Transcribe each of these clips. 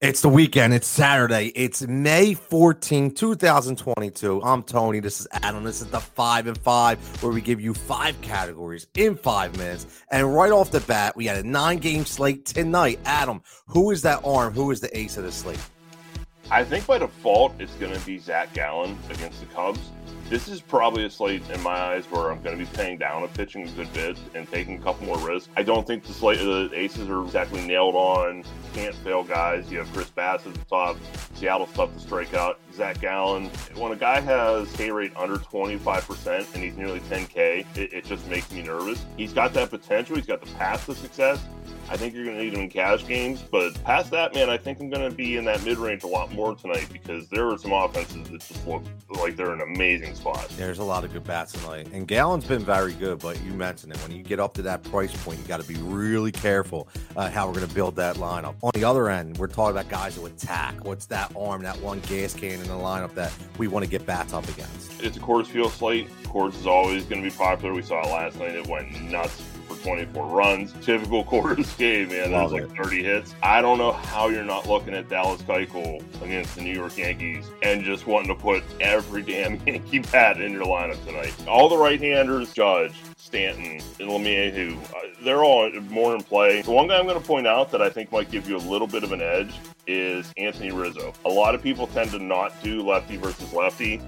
It's the weekend. It's Saturday. It's May 14, 2022. I'm Tony. This is Adam. This is the five and five, where we give you five categories in five minutes. And right off the bat, we had a nine game slate tonight. Adam, who is that arm? Who is the ace of the slate? I think by default, it's going to be Zach Gallen against the Cubs. This is probably a slate in my eyes where I'm going to be paying down a pitching a good bit and taking a couple more risks. I don't think the slate the aces are exactly nailed on. Can't fail guys. You have Chris Bassitt at the top. Seattle's tough to strike out. Zach Gallen. When a guy has K rate under 25% and he's nearly 10K, it, it just makes me nervous. He's got that potential. He's got the path to success. I think you're going to need him in cash games. But past that, man, I think I'm going to be in that mid range a lot more tonight because there are some offenses that just look like they're in amazing spots. There's a lot of good bats tonight. And Gallen's been very good, but you mentioned it. When you get up to that price point, you got to be really careful uh, how we're going to build that lineup. On the other end, we're talking about guys who attack. What's that arm, that one gas can in the lineup that we want to get bats up against? It's a Coors Field slate. Coors is always going to be popular. We saw it last night. It went nuts for 24 runs. Typical Coors game, man. There's like 30 hits. I don't know how you're not looking at Dallas Keuchel against the New York Yankees and just wanting to put every damn Yankee bat in your lineup tonight. All the right-handers, Judge, Stanton, and LeMahieu, uh, they're all more in play. The one guy I'm going to point out that I think might give you a little bit of an edge is Anthony Rizzo. A lot of people tend to not do lefty versus lefty.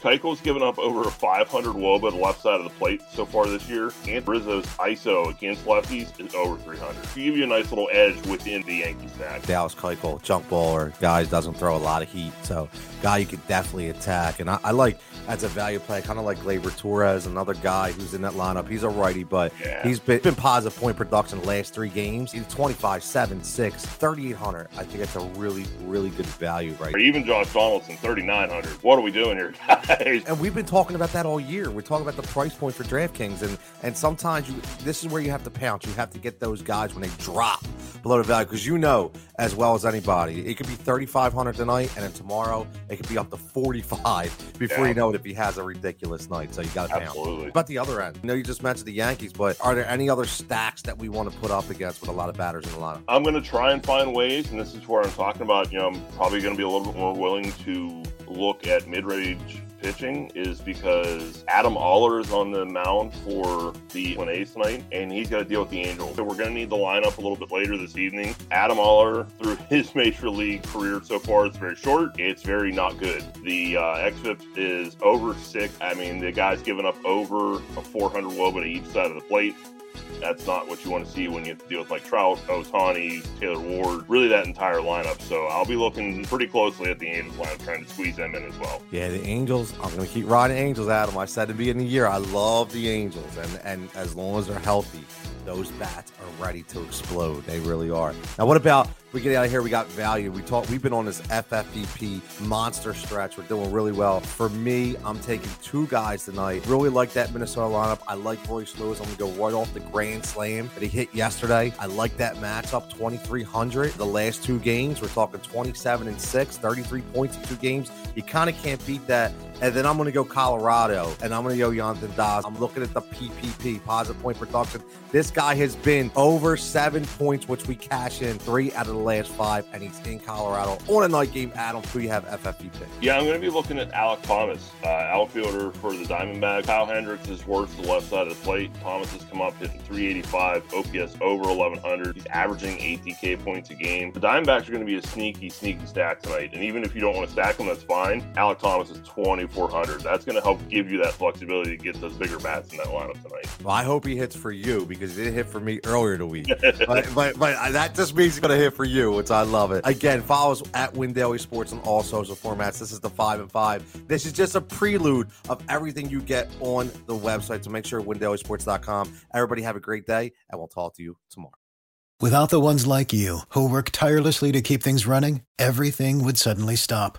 Keuchel's given up over a 500 woba to the left side of the plate so far this year, and Rizzo's ISO against lefties is over 300. To give you a nice little edge within the Yankees stack. Dallas Keuchel, junk baller, guys doesn't throw a lot of heat, so guy you could definitely attack. And I, I like as a value play, kind of like Gleyber Torres, another guy who's in that lineup. He's a righty, but Yeah. he's been, been positive point production the last three games. He's 25, 7, 6, 3,800. I think that's a really, really good value right Or even Josh Donaldson, 3,900. What are we doing here, And we've been talking about that all year. We're talking about the price point for DraftKings, and and sometimes you this is where you have to pounce. You have to get those guys when they drop below the value because you know as well as anybody it could be thirty five hundred tonight, and then tomorrow it could be up to forty five before Yeah. you know it if he has a ridiculous night. So you got to pounce. Absolutely. About the other end, I know you just mentioned the Yankees, but are there any other stacks that we want to put up against with a lot of batters in the lineup? I'm going to try and find ways, and this is where I'm talking about. You know, I'm probably going to be a little bit more willing to look at mid-range pitching, is because Adam Oller is on the mound for the A's tonight, and he's got to deal with the Angels. So we're going to need the lineup a little bit later this evening. Adam Oller, through his major league career so far, it's very short. It's very not good. The uh, xFIP is over six. I mean, the guy's given up over a 400 woba to each side of the plate. That's not what you want to see when you have to deal with like Trout, Ohtani, Taylor Ward, really that entire lineup. So I'll be looking pretty closely at the Angels lineup, trying to squeeze them in as well. Yeah, the Angels. I'm going to keep riding Angels, Adam. I said at the beginning of the year, I love the Angels, and and as long as they're healthy, those bats are ready to explode. They really are. Now, what about we get out of here? We got value. We talk. We've been on this FFVP monster stretch. We're doing really well. For me, I'm taking two guys tonight. Really like that Minnesota lineup. I like Royce Lewis. I'm going to go right off the grand slam that he hit yesterday. I like that matchup. 2,300. The last two games, we're talking 27 and six, 33 points in two games. You kind of can't beat that. And then I'm going to go Colorado, and I'm going to go Yonathan Daza. I'm looking at the PPP, positive point production. This guy has been over seven points, which we cash in three out of the last five, and he's in Colorado on a night game. Adam, who you have FFP pick? Yeah, I'm going to be looking at Alek Thomas, uh, outfielder for the Diamondbacks. Kyle Hendricks is worse the left side of the plate. Thomas has come up hitting 385, OPS over 1100. He's averaging 8 DK points a game. The Diamondbacks are going to be a sneaky, sneaky stack tonight. And even if you don't want to stack them, that's fine. Alek Thomas is 2400. That's going to help give you that flexibility to get those bigger bats in that lineup tonight. Well, I hope he hits for you because he didn't hit for me earlier the week. but, but but uh, that just means he's going to hit for you, which I love it. Again, follow us at Windaily Sports on all social formats. This is the five and five. This is just a prelude of everything you get on the website. So make sure windailysports.com. Everybody have a great day, and we'll talk to you tomorrow. Without the ones like you, who work tirelessly to keep things running, everything would suddenly stop.